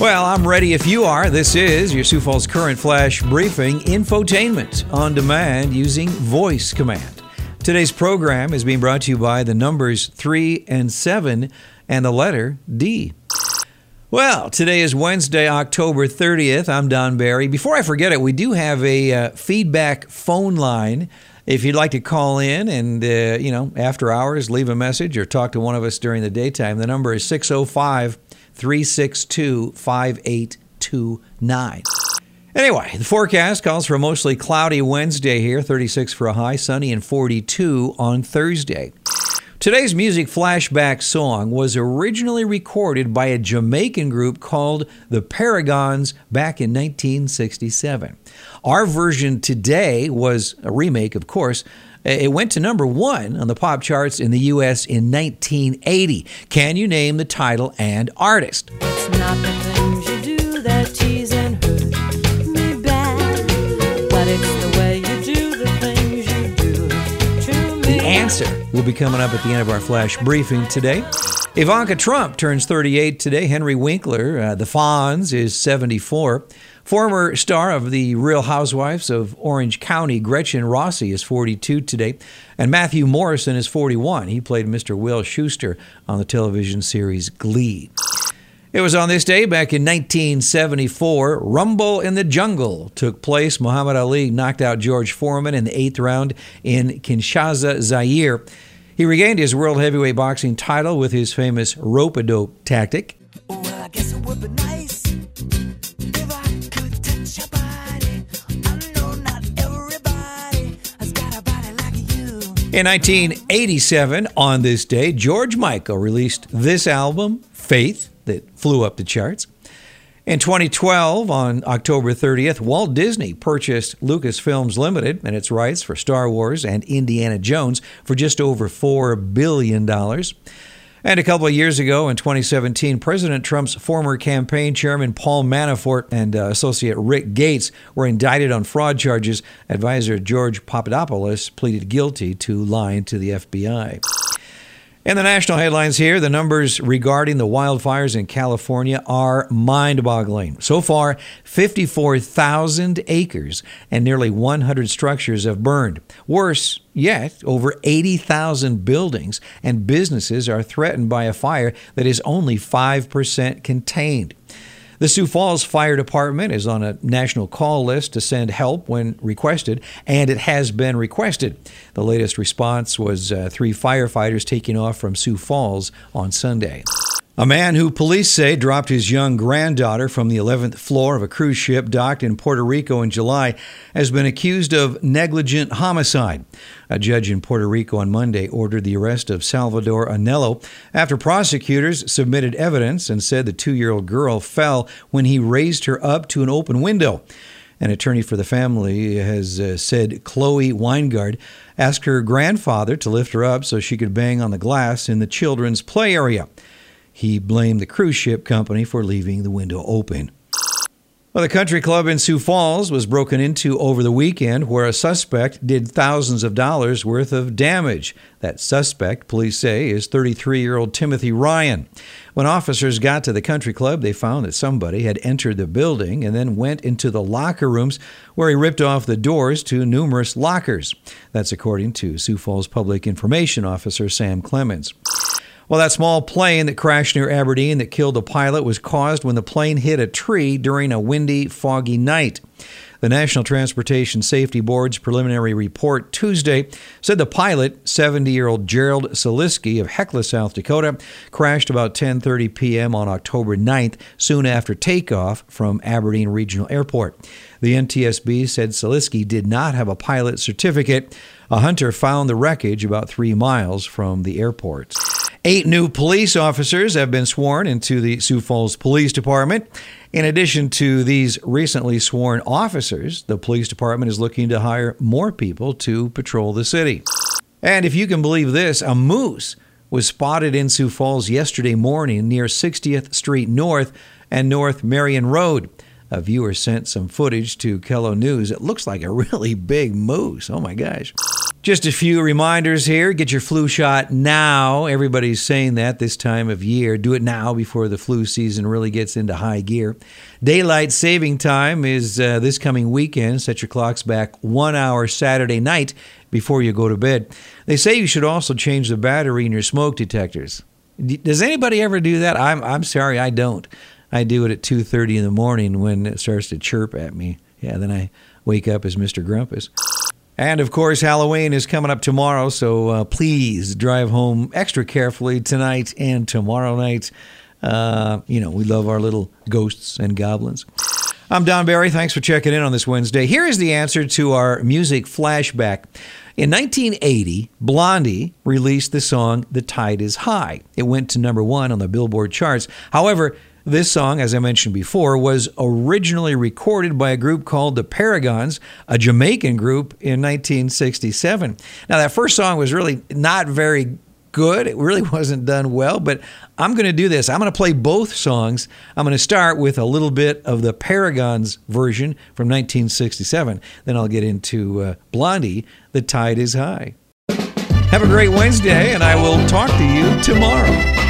Well, I'm ready if you are. This is your Sioux Falls Current Flash Briefing infotainment on demand using voice command. Today's program is being brought to you by the numbers 3 and 7 and the letter D. Well, today is Wednesday, October 30th. I'm Don Barry. Before I forget it, we do have a uh, feedback phone line. If you'd like to call in and, uh, you know, after hours, leave a message or talk to one of us during the daytime, the number is 605 362 5829. Anyway, the forecast calls for a mostly cloudy Wednesday here, 36 for a high, sunny, and 42 on Thursday. Today's music flashback song was originally recorded by a Jamaican group called the Paragons back in 1967. Our version today was a remake, of course, it went to number one on the pop charts in the U.S. in 1980. Can you name the title and artist? It's not the things you do that tease and hurt me bad, but it's the way you do the things you do to me. The answer will be coming up at the end of our flash briefing today. Ivanka Trump turns 38 today. Henry Winkler, uh, the Fonz, is 74. Former star of the Real Housewives of Orange County, Gretchen Rossi, is 42 today. And Matthew Morrison is 41. He played Mr. Will Schuester on the television series Glee. It was on this day back in 1974, Rumble in the Jungle took place. Muhammad Ali knocked out George Foreman in the eighth round in Kinshasa, Zaire. He regained his world heavyweight boxing title with his famous rope a dope tactic. Well, I guess it would be nice if I could touch your body. I know not everybody has got a body like. In 1987, on this day, George Michael released this album, Faith, that flew up the charts. In 2012, on October 30th, Walt Disney purchased Lucasfilms Limited and its rights for Star Wars and Indiana Jones for just over $4 billion. And a couple of years ago, in 2017, President Trump's former campaign chairman Paul Manafort and uh, associate Rick Gates were indicted on fraud charges. Advisor George Papadopoulos pleaded guilty to lying to the FBI. In the national headlines here, the numbers regarding the wildfires in California are mind boggling. So far, 54,000 acres and nearly 100 structures have burned. Worse yet, over 80,000 buildings and businesses are threatened by a fire that is only 5% contained. The Sioux Falls Fire Department is on a national call list to send help when requested, and it has been requested. The latest response was uh, three firefighters taking off from Sioux Falls on Sunday. A man who police say dropped his young granddaughter from the 11th floor of a cruise ship docked in Puerto Rico in July has been accused of negligent homicide. A judge in Puerto Rico on Monday ordered the arrest of Salvador Anello after prosecutors submitted evidence and said the two year old girl fell when he raised her up to an open window. An attorney for the family has uh, said Chloe Weingard asked her grandfather to lift her up so she could bang on the glass in the children's play area. He blamed the cruise ship company for leaving the window open. Well, the country club in Sioux Falls was broken into over the weekend where a suspect did thousands of dollars worth of damage. That suspect, police say, is 33 year old Timothy Ryan. When officers got to the country club, they found that somebody had entered the building and then went into the locker rooms where he ripped off the doors to numerous lockers. That's according to Sioux Falls Public Information Officer Sam Clemens. Well, that small plane that crashed near Aberdeen that killed the pilot was caused when the plane hit a tree during a windy, foggy night. The National Transportation Safety Board's preliminary report Tuesday said the pilot, 70-year-old Gerald Saliski of Hecla, South Dakota, crashed about 10:30 p.m. on October 9th, soon after takeoff from Aberdeen Regional Airport. The NTSB said Saliski did not have a pilot certificate. A hunter found the wreckage about 3 miles from the airport. Eight new police officers have been sworn into the Sioux Falls Police Department. In addition to these recently sworn officers, the police department is looking to hire more people to patrol the city. And if you can believe this, a moose was spotted in Sioux Falls yesterday morning near 60th Street North and North Marion Road. A viewer sent some footage to KELO News. It looks like a really big moose. Oh my gosh. Just a few reminders here. Get your flu shot now. Everybody's saying that this time of year. Do it now before the flu season really gets into high gear. Daylight saving time is uh, this coming weekend. Set your clocks back one hour Saturday night before you go to bed. They say you should also change the battery in your smoke detectors. Does anybody ever do that? I'm, I'm sorry, I don't. I do it at 2.30 in the morning when it starts to chirp at me. Yeah, then I wake up as Mr. Grumpus. And of course, Halloween is coming up tomorrow, so uh, please drive home extra carefully tonight and tomorrow night. Uh, you know, we love our little ghosts and goblins. I'm Don Barry. Thanks for checking in on this Wednesday. Here is the answer to our music flashback. In 1980, Blondie released the song The Tide is High. It went to number one on the Billboard charts. However, this song, as I mentioned before, was originally recorded by a group called the Paragons, a Jamaican group in 1967. Now, that first song was really not very good. It really wasn't done well, but I'm going to do this. I'm going to play both songs. I'm going to start with a little bit of the Paragons version from 1967. Then I'll get into uh, Blondie, The Tide is High. Have a great Wednesday, and I will talk to you tomorrow.